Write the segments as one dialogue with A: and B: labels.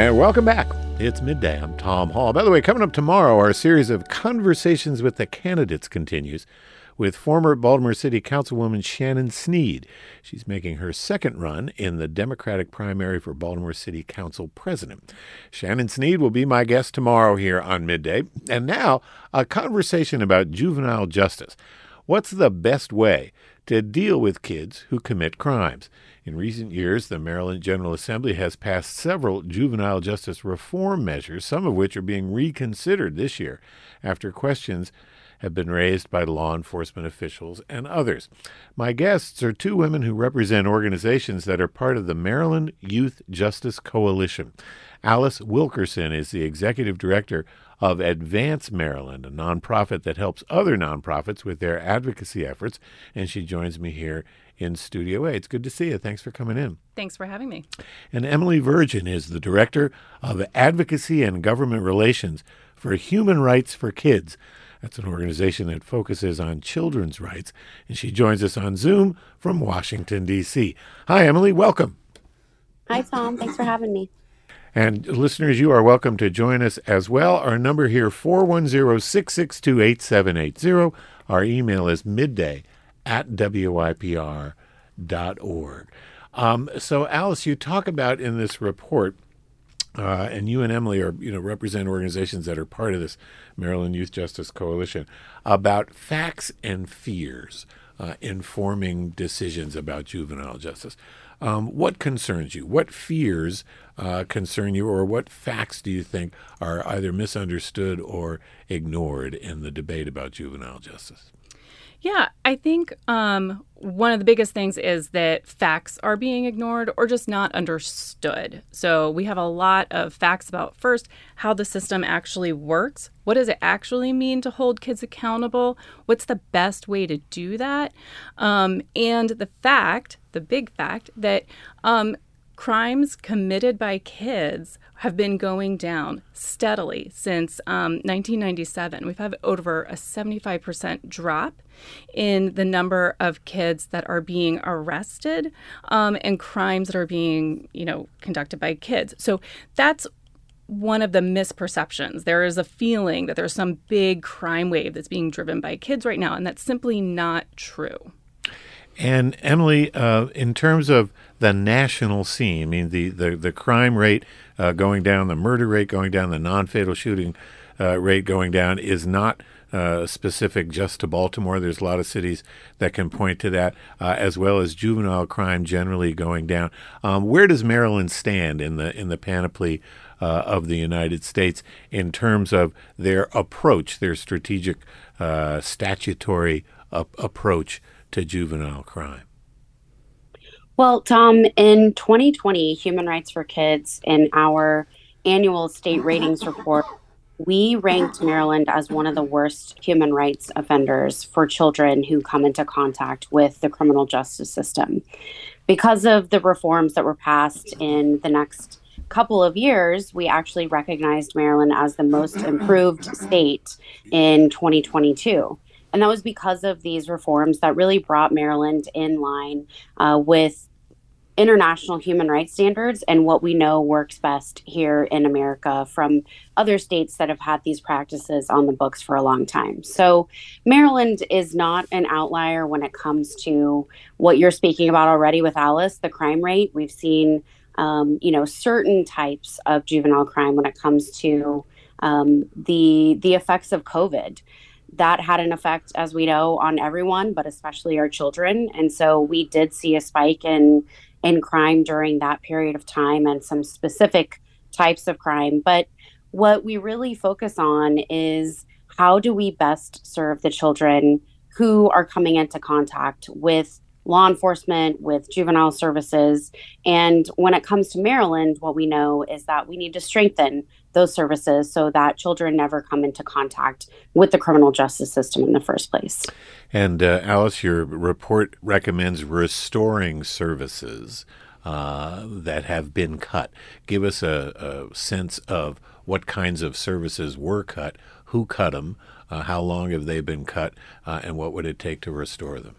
A: And welcome back. It's midday. I'm Tom Hall. By the way, coming up tomorrow, our series of conversations with the candidates continues with former Baltimore City Councilwoman Shannon Sneed. She's making her second run in the Democratic primary for Baltimore City Council president. Shannon Sneed will be my guest tomorrow here on midday. And now, a conversation about juvenile justice. What's the best way to deal with kids who commit crimes? In recent years, the Maryland General Assembly has passed several juvenile justice reform measures, some of which are being reconsidered this year after questions have been raised by law enforcement officials and others. My guests are two women who represent organizations that are part of the Maryland Youth Justice Coalition. Alice Wilkerson is the executive director of Advance Maryland, a nonprofit that helps other nonprofits with their advocacy efforts, and she joins me here in Studio A. It's good to see you. Thanks for coming in.
B: Thanks for having me.
A: And Emily Virgin is the Director of Advocacy and Government Relations for Human Rights for Kids. That's an organization that focuses on children's rights, and she joins us on Zoom from Washington, D.C. Hi, Emily. Welcome.
C: Hi, Tom. Thanks for having me.
A: And listeners, you are welcome to join us as well. Our number here, 410 662 8780. Our email is midday at WYPR.org. Um, so, Alice, you talk about in this report, uh, and you and Emily are, you know, represent organizations that are part of this Maryland Youth Justice Coalition, about facts and fears uh, informing decisions about juvenile justice. Um, what concerns you? What fears uh, concern you, or what facts do you think are either misunderstood or ignored in the debate about juvenile justice?
B: Yeah, I think um, one of the biggest things is that facts are being ignored or just not understood. So we have a lot of facts about first how the system actually works. What does it actually mean to hold kids accountable? What's the best way to do that? Um, and the fact, the big fact, that um, crimes committed by kids have been going down steadily since um, 1997. We've had over a 75% drop in the number of kids that are being arrested um, and crimes that are being, you know, conducted by kids. So that's one of the misperceptions. There is a feeling that there's some big crime wave that's being driven by kids right now, and that's simply not true.
A: And Emily, uh, in terms of the national scene, I mean, the, the, the crime rate uh, going down, the murder rate going down, the non fatal shooting uh, rate going down is not uh, specific just to Baltimore. There's a lot of cities that can point to that, uh, as well as juvenile crime generally going down. Um, where does Maryland stand in the in the panoply uh, of the United States in terms of their approach, their strategic statutory approach to juvenile crime?
C: Well, Tom, in 2020, Human Rights for Kids, in our annual state ratings report, we ranked Maryland as one of the worst human rights offenders for children who come into contact with the criminal justice system. Because of the reforms that were passed in the next couple of years, we actually recognized Maryland as the most improved state in 2022. And that was because of these reforms that really brought Maryland in line uh, with international human rights standards and what we know works best here in America from other states that have had these practices on the books for a long time. So, Maryland is not an outlier when it comes to what you're speaking about already with Alice, the crime rate. We've seen, um, you know, certain types of juvenile crime when it comes to um, the the effects of COVID that had an effect, as we know, on everyone, but especially our children. And so we did see a spike in in crime during that period of time and some specific types of crime. But what we really focus on is how do we best serve the children who are coming into contact with law enforcement, with juvenile services. And when it comes to Maryland, what we know is that we need to strengthen those services so that children never come into contact with the criminal justice system in the first place.
A: And uh, Alice, your report recommends restoring services uh, that have been cut. Give us a, a, sense of what kinds of services were cut, who cut them, uh, how long have they been cut, uh, and what would it take to restore them?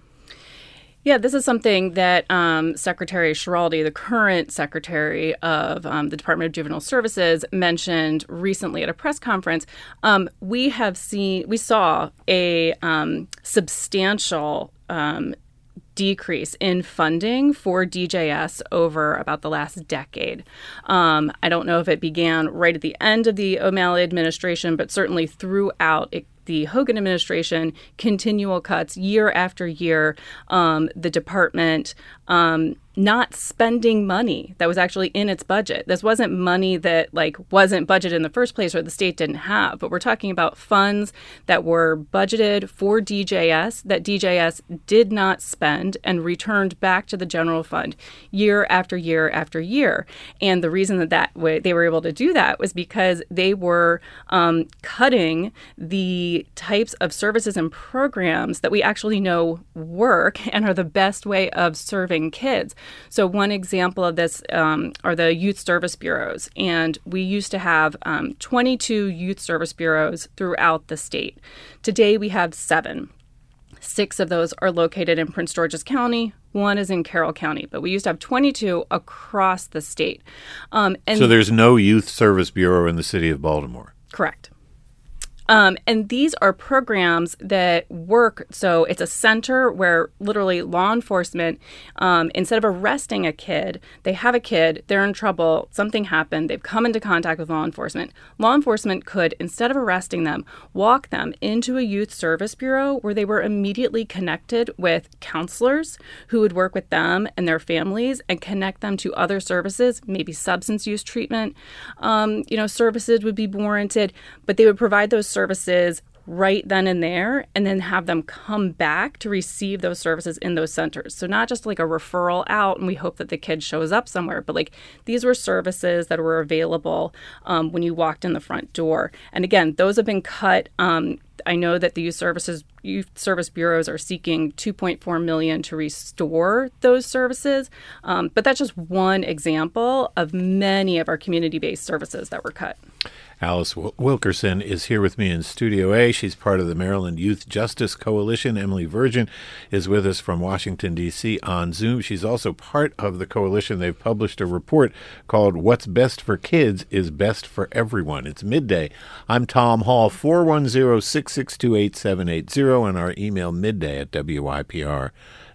B: Yeah, this is something that um, Secretary Schiraldi, the current Secretary of um, the Department of Juvenile Services, mentioned recently at a press conference. Um, we have seen, we saw a um, substantial um, decrease in funding for DJS over about the last decade. Um, I don't know if it began right at the end of the O'Malley administration, but certainly throughout it the Hogan administration, continual cuts year after year. Um, the department um, not spending money that was actually in its budget. This wasn't money that like wasn't budgeted in the first place or the state didn't have, but we're talking about funds that were budgeted for DJS that DJS did not spend and returned back to the general fund year after year after year. And the reason that that way they were able to do that was because they were um, cutting the types of services and programs that we actually know work and are the best way of serving kids. So, one example of this um, are the youth service bureaus. And we used to have um, 22 youth service bureaus throughout the state. Today, we have seven. Six of those are located in Prince George's County. One is in Carroll County, but we used to have 22 across the state.
A: Um, and so there's no youth service bureau in the city of Baltimore.
B: Correct. Um, and these are programs that work. So it's a center where literally law enforcement, um, instead of arresting a kid, they have a kid, they're in trouble, something happened, they've come into contact with law enforcement. Law enforcement could, instead of arresting them, walk them into a youth service bureau where they were immediately connected with counselors who would work with them and their families and connect them to other services, maybe substance use treatment. Um, you know, services would be warranted, but they would provide those services services right then and there and then have them come back to receive those services in those centers. So not just like a referral out and we hope that the kid shows up somewhere, but like these were services that were available um, when you walked in the front door. And again, those have been cut. Um, I know that the youth services youth service bureaus are seeking 2.4 million to restore those services, um, but that's just one example of many of our community-based services that were cut.
A: Alice Wilkerson is here with me in Studio A. She's part of the Maryland Youth Justice Coalition. Emily Virgin is with us from Washington, D.C. on Zoom. She's also part of the coalition. They've published a report called What's Best for Kids is Best for Everyone. It's midday. I'm Tom Hall, 410 662 8780, and our email midday at WYPR.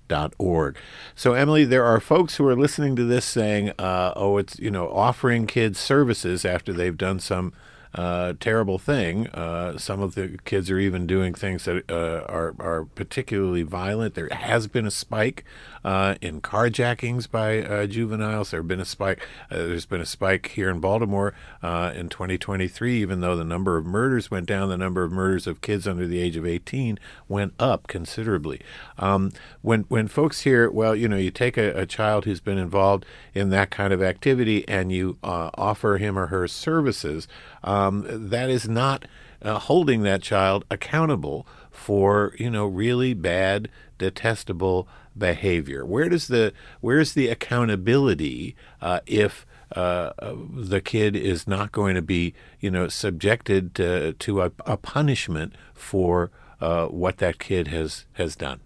A: Dot org. So, Emily, there are folks who are listening to this saying, uh, oh, it's, you know, offering kids services after they've done some uh, terrible thing. Uh, some of the kids are even doing things that uh, are are particularly violent. There has been a spike uh, in carjackings by uh, juveniles. There have been a spike. Uh, there's been a spike here in Baltimore in 2023. Even though the number of murders went down, the number of murders of kids under the age of 18 went up considerably. Um, when when folks hear, well, you know, you take a, a, child who's been involved in that kind of activity and you offer him or her services um, that is not uh, holding that child accountable for you know really bad, detestable behavior. Where does the where's the accountability uh, if uh, the kid is not going to be you know subjected to, to a, a punishment for uh, what that kid has has done?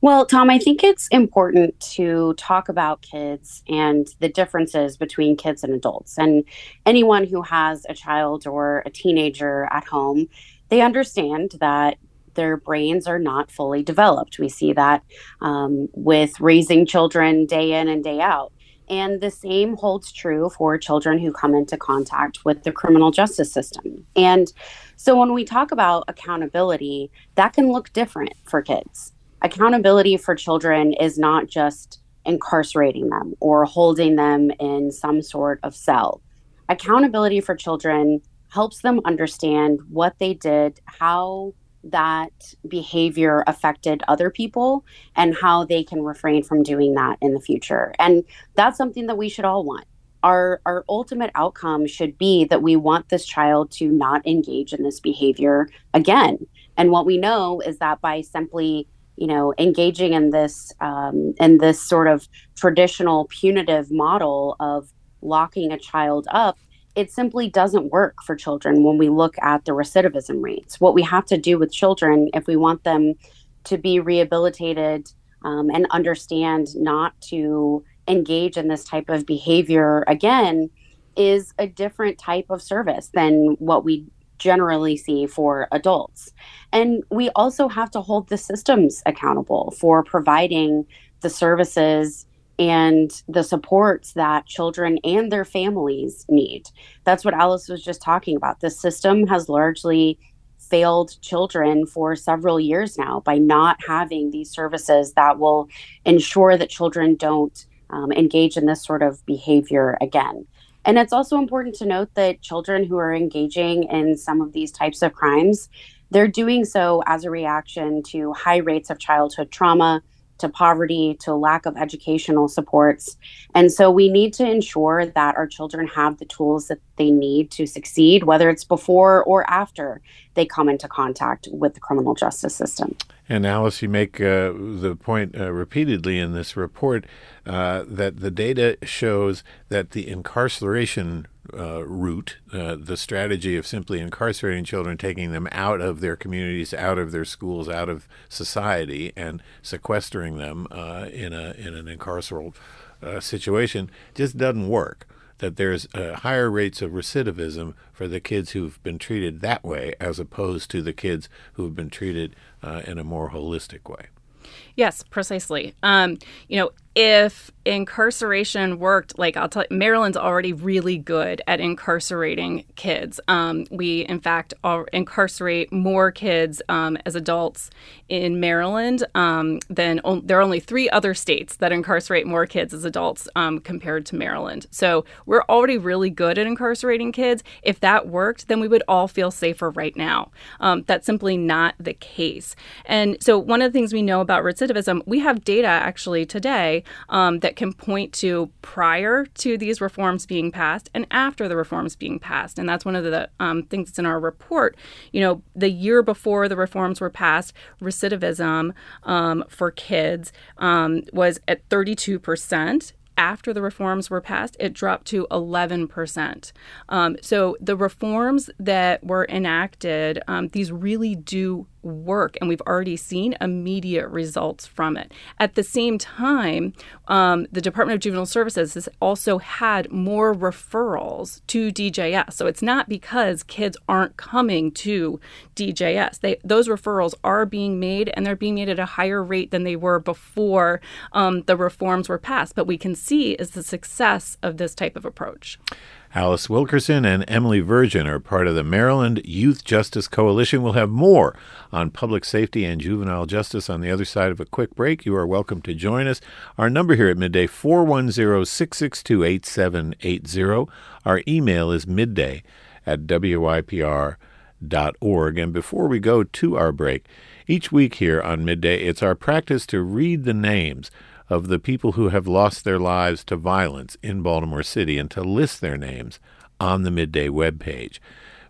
C: Well, Tom, I think it's important to talk about kids and the differences between kids and adults. And anyone who has a child or a teenager at home, they understand that their brains are not fully developed. We see that um, with raising children day in and day out. And the same holds true for children who come into contact with the criminal justice system. And so when we talk about accountability, that can look different for kids accountability for children is not just incarcerating them or holding them in some sort of cell. Accountability for children helps them understand what they did, how that behavior affected other people, and how they can refrain from doing that in the future. And that's something that we should all want. Our, our ultimate outcome should be that we want this child to not engage in this behavior again. And what we know is that by simply you know engaging in this um, in this sort of traditional punitive model of locking a child up it simply doesn't work for children when we look at the recidivism rates. What we have to do with children if we want them to be rehabilitated um, and understand not to engage in this type of behavior again is a different type of service than what we generally see for adults. And we also have to hold the systems accountable for providing the services and the supports that children and their families need. That's what Alice was just talking about. The system has largely failed children for several years now by not having these services that will ensure that children don't um, engage in this sort of behavior again. And it's also important to note that children who are engaging in some of these types of crimes, they're doing so as a reaction to high rates of childhood trauma, to poverty, to lack of educational supports. And so we need to ensure that our children have the tools that they need to succeed, whether it's before or after they come into contact with the criminal justice system.
A: And Alice, you make uh, the point uh, repeatedly in this report uh, that the data shows that the incarceration uh, route, uh, the strategy of simply incarcerating children, taking them out of their communities, out of their schools, out of society, and sequestering them uh, in a in an incarceral situation, just doesn't work that there's uh, higher rates of recidivism for the kids who've been treated that way as opposed to the kids who have been treated uh, in a more holistic way.
B: Yes, precisely. Um, you know, if incarceration worked, like I'll tell you, Maryland's already really good at incarcerating kids. Um, we, in fact, incarcerate more kids um, as adults in Maryland um, than on, there are only three other states that incarcerate more kids as adults um, compared to Maryland. So we're already really good at incarcerating kids. If that worked, then we would all feel safer right now. Um, that's simply not the case. And so one of the things we know about recidivism, we have data actually today um, that can point to prior to these reforms being passed and after the reforms being passed. And that's one of the um, things that's in our report. You know, the year before the reforms were passed, recidivism um, for kids um, was at 32 percent after the reforms were passed, it dropped to 11%. Um, so the reforms that were enacted, um, these really do work, and we've already seen immediate results from it. At the same time, um, the Department of Juvenile Services has also had more referrals to DJS. So it's not because kids aren't coming to DJS. They, those referrals are being made, and they're being made at a higher rate than they were before um, the reforms were passed. But we can see is the success of this type of approach.
A: Alice Wilkerson and Emily Virgin are part of the Maryland Youth Justice Coalition. We'll have more on public safety and juvenile justice on the other side of a quick break. You are welcome to join us. Our number here at midday 410-662-8780. Our email is midday at wypr.org. And before we go to our break, each week here on midday, it's our practice to read the names of the people who have lost their lives to violence in Baltimore City and to list their names on the midday web page.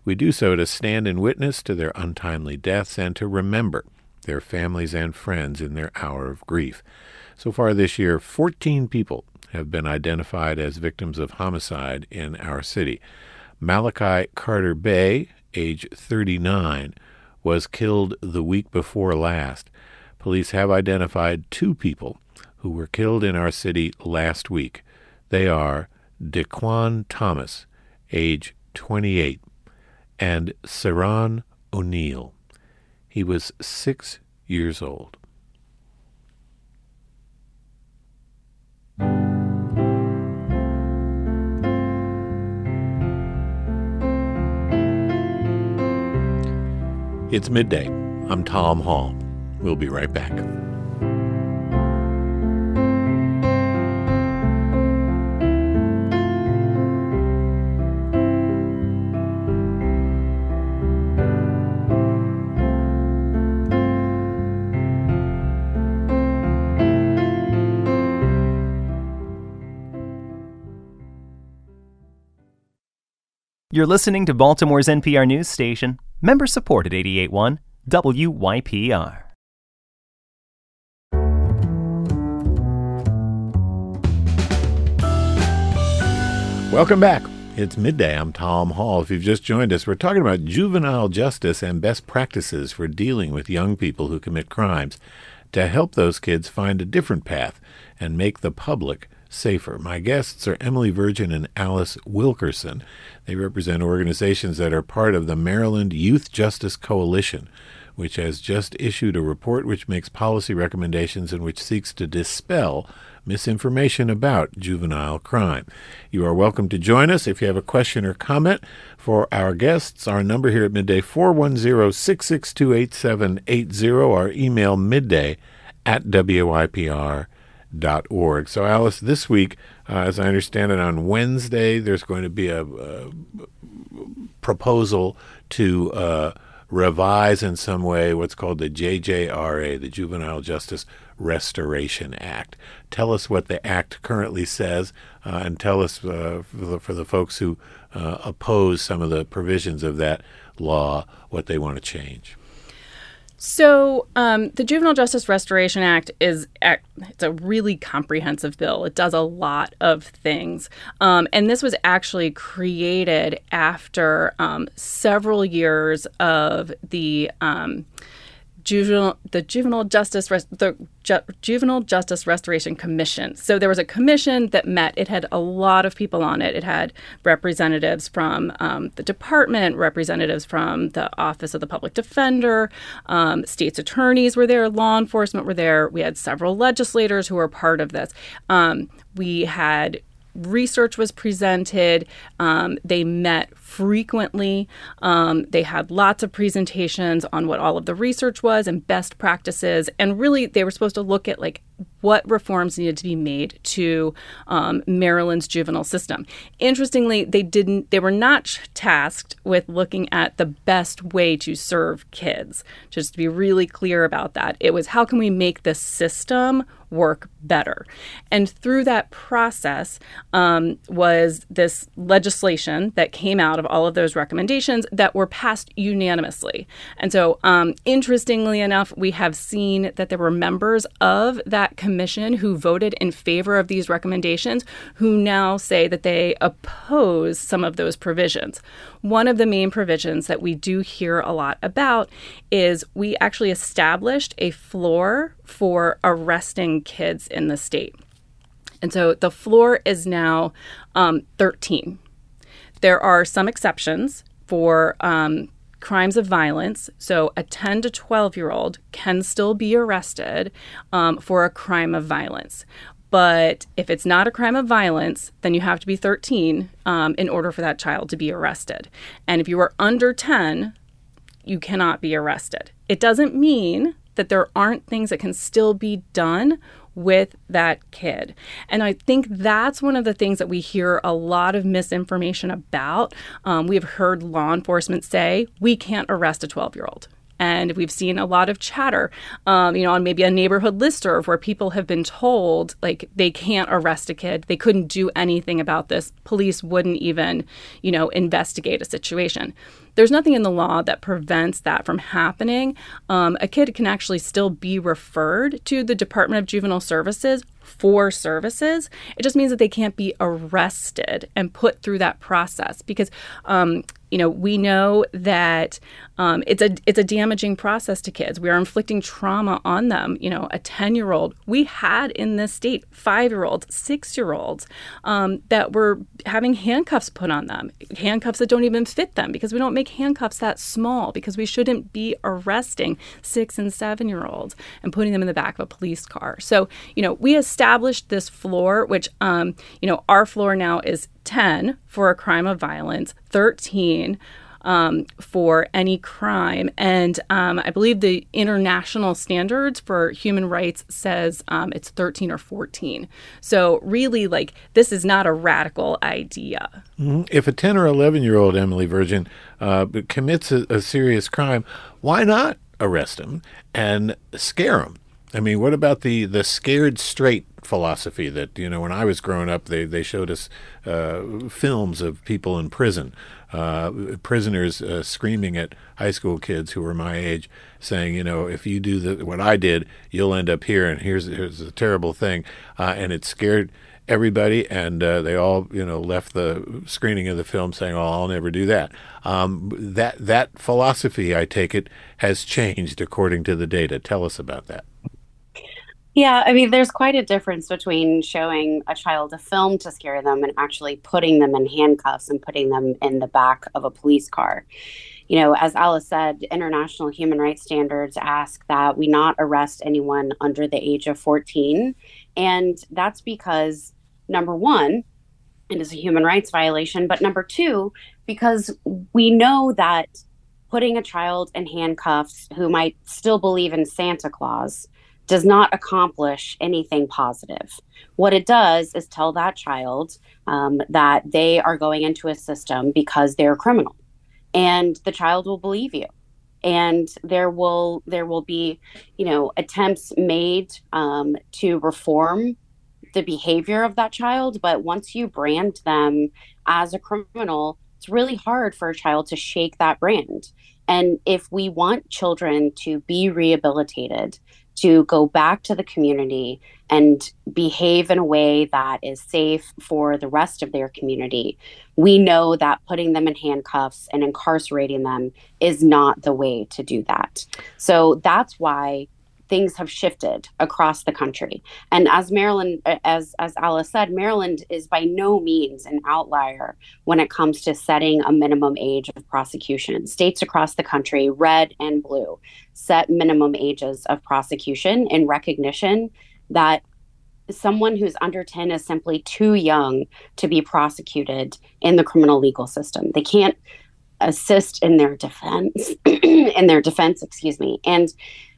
A: We do so to stand in witness to their untimely deaths and to remember their families and friends in their hour of grief. So far this year, 14 people have been identified as victims of homicide in our city. Malachi Carter Bay, age 39, was killed the week before last. Police have identified two people who were killed in our city last week. They are Dequan Thomas, age 28, and Saran O'Neill. He was six years old. It's midday. I'm Tom Hall. We'll be right back.
D: You're listening to Baltimore's NPR news station, member supported 881 WYPR.
A: Welcome back. It's midday. I'm Tom Hall. If you've just joined us, we're talking about juvenile justice and best practices for dealing with young people who commit crimes to help those kids find a different path and make the public safer. My guests are Emily Virgin and Alice Wilkerson. They represent organizations that are part of the Maryland Youth Justice Coalition, which has just issued a report which makes policy recommendations and which seeks to dispel misinformation about juvenile crime. You are welcome to join us if you have a question or comment for our guests. Our number here at midday 410 662 8780. Our email midday at WYPR So, Alice, this week, uh, as I understand it, on Wednesday, there's going to be a, a proposal to uh, revise in some way what's called the JJRA, the Juvenile Justice Restoration Act. Tell us what the act currently says, uh, and tell us uh, for the, for, the, folks who uh, oppose some of the provisions of that law what they want to change.
B: So, um, the Juvenile Justice Restoration Act is it's a really comprehensive bill. It does a lot of things, um, and this was actually created after um, several years of the um, juvenile the juvenile justice the Ju- juvenile justice restoration commission. So there was a commission that met. It had a lot of people on it. It had representatives from um, the department representatives from the office of the public defender um, states attorneys were there law enforcement were there. We had several legislators who were part of this. Um, we had research was presented. Um, they met frequently. Um, they had lots of presentations on what all of the research was and best practices. And really, they were supposed to look at like what reforms needed to be made to um, Maryland's juvenile system. Interestingly, they didn't. They were not tasked with looking at the best way to serve kids. Just to be really clear about that, it was how can we make the system work better. And through that process um, was this legislation that came out of all of those recommendations that were passed unanimously. And so, um, interestingly enough, we have seen that there were members of that commission who voted in favor of these recommendations who now say that they oppose some of those provisions. One of the main provisions that we do hear a lot about is we actually established a floor for arresting kids in the state. And so the floor is now um, 13. There are some exceptions for um, crimes of violence. So a 10 to 12 year old can still be arrested um, for a crime of violence. But if it's not a crime of violence, then you have to be 13 um, in order for that child to be arrested. And if you are under 10, you cannot be arrested. It doesn't mean that there aren't things that can still be done with that kid. And I think that's one of the things that we hear a lot of misinformation about. Um, we have heard law enforcement say, we can't arrest a 12 year old. And we've seen a lot of chatter, um, you know, on maybe a neighborhood list listserv where people have been told like they can't arrest a kid, they couldn't do anything about this. Police wouldn't even, you know, investigate a situation. There's nothing in the law that prevents that from happening. Um, a kid can actually still be referred to the Department of Juvenile Services for services. It just means that they can't be arrested and put through that process because, um, you know, we know that um, it's a it's a damaging process to kids. We are inflicting trauma on them. You know, a ten year old we had in this state five year olds, six year olds um, that were having handcuffs put on them, handcuffs that don't even fit them because we don't make handcuffs that small because we shouldn't be arresting six and seven year olds and putting them in the back of a police car. So you know, we established this floor, which um, you know, our floor now is ten for a crime of violence, thirteen um, for any crime. And um, I believe the international standards for human rights says um, it's 13 or 14. So really, like this is not a radical idea.
A: Mm-hmm. If a 10 or 11 year old Emily Virgin uh, commits a, a serious crime, why not arrest him and scare him? I mean, what about the the scared straight philosophy that you know when I was growing up, they they showed us uh, films of people in prison, uh, prisoners uh, screaming at high school kids who were my age, saying, you know, if you do the, what I did, you'll end up here, and here's here's a terrible thing, uh, and it scared everybody, and uh, they all, you know, left the screening of the film saying, "Oh, I'll never do that." Um, that that philosophy, I take it, has changed according to the data. Tell us about that.
C: Yeah, I mean, there's quite a difference between showing a child a film to scare them and actually putting them in handcuffs and putting them in the back of a police car. You know, as Alice said, international human rights standards ask that we not arrest anyone under the age of 14. And that's because, number one, it is a human rights violation. But number two, because we know that putting a child in handcuffs who might still believe in Santa Claus does not accomplish anything positive. What it does is tell that child um, that they are going into a system because they're a criminal, and the child will believe you. And there will there will be, you know, attempts made um, to reform the behavior of that child. But once you brand them as a criminal, it's really hard for a child to shake that brand. And if we want children to be rehabilitated, to go back to the community and behave in a way that is safe for the rest of their community, we know that putting them in handcuffs and incarcerating them is not the way to do that. So that's why things have shifted across the country. And as Maryland, as as Alice said, Maryland is by no means an outlier when it comes to setting a minimum age of prosecution. States across the country, red and blue, set minimum ages of prosecution in recognition that someone who's under 10 is simply too young to be prosecuted in the criminal legal system. They can't assist in their defense in their defense, excuse me. And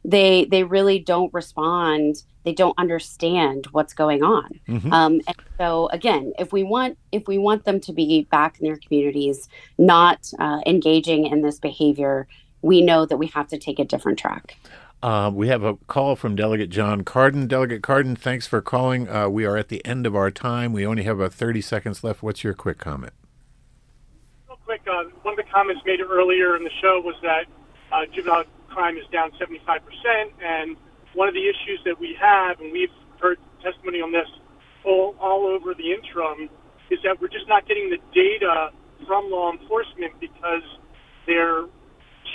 C: they they really don't respond they don't understand what's going on mm-hmm. um, and so again if we want if we want them to be back in their communities not uh, engaging in this behavior we know that we have to take a different track
A: uh, we have a call from Delegate Jon Cardin. Delegate Cardin, thanks for calling. Uh, we are at the end of our time. We only have about 30 seconds left. What's your quick comment?
E: Real quick, uh, one of the comments made earlier in the show was that uh, juvenile crime is down 75%. And one of the issues that we have, and we've heard testimony on this all, all over the interim, is that we're just not getting the data from law enforcement because they're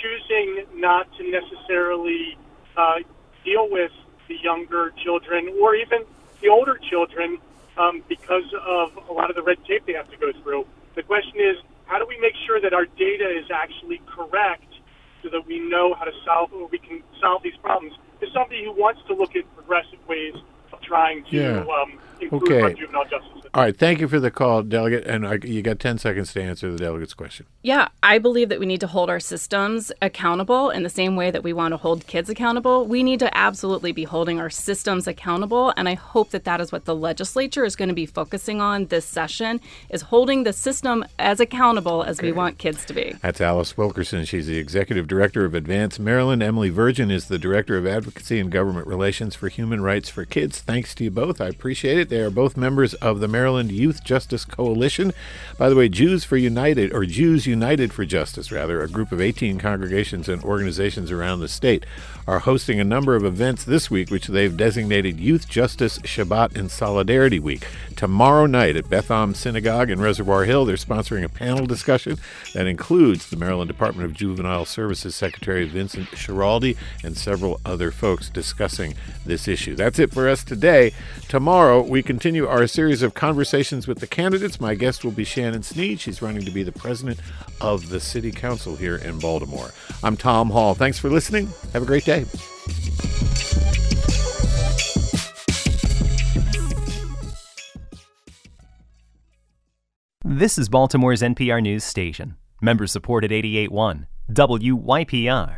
E: choosing not to necessarily uh, deal with the younger children or even the older children um, because of a lot of the red tape they have to go through. The question is, how do we make sure that our data is actually correct so that we know how to solve or we can solve these problems. is somebody who wants to look at progressive ways of trying to yeah. um, okay. our juvenile justice system.
A: All right, thank you for the call, delegate, and I, you got ten seconds to answer the delegate's question.
B: Yeah, I believe that we need to hold our systems accountable in the same way that we want to hold kids accountable. We need to absolutely be holding our systems accountable, and I hope that that is what the legislature is going to be focusing on this session: is holding the system as accountable as okay. we want kids to be.
A: That's Alice Wilkerson. She's the executive director of Advance Maryland. Emily Virgin is the director of advocacy and government relations for human rights for kids. Thanks to you both. I appreciate it. They are both members of the Maryland Youth Justice Coalition. By the way, Jews for United, or Jews United for Justice, rather, a group of 18 congregations and organizations around the state, are hosting a number of events this week, which they've designated Youth Justice Shabbat and Solidarity Week. Tomorrow night at Beth Am Synagogue in Reservoir Hill, they're sponsoring a panel discussion that includes the Maryland Department of Juvenile Services Secretary Vincent Schiraldi and several other folks discussing this issue. That's it for us today. Tomorrow, continue our series of conversations with the candidates. My guest will be Shannon Sneed. She's running to be the president of the City Council here in Baltimore. I'm Tom Hall. Thanks for listening. Have a great day.
D: This is Baltimore's NPR News Station. Member supported 881 WYPR.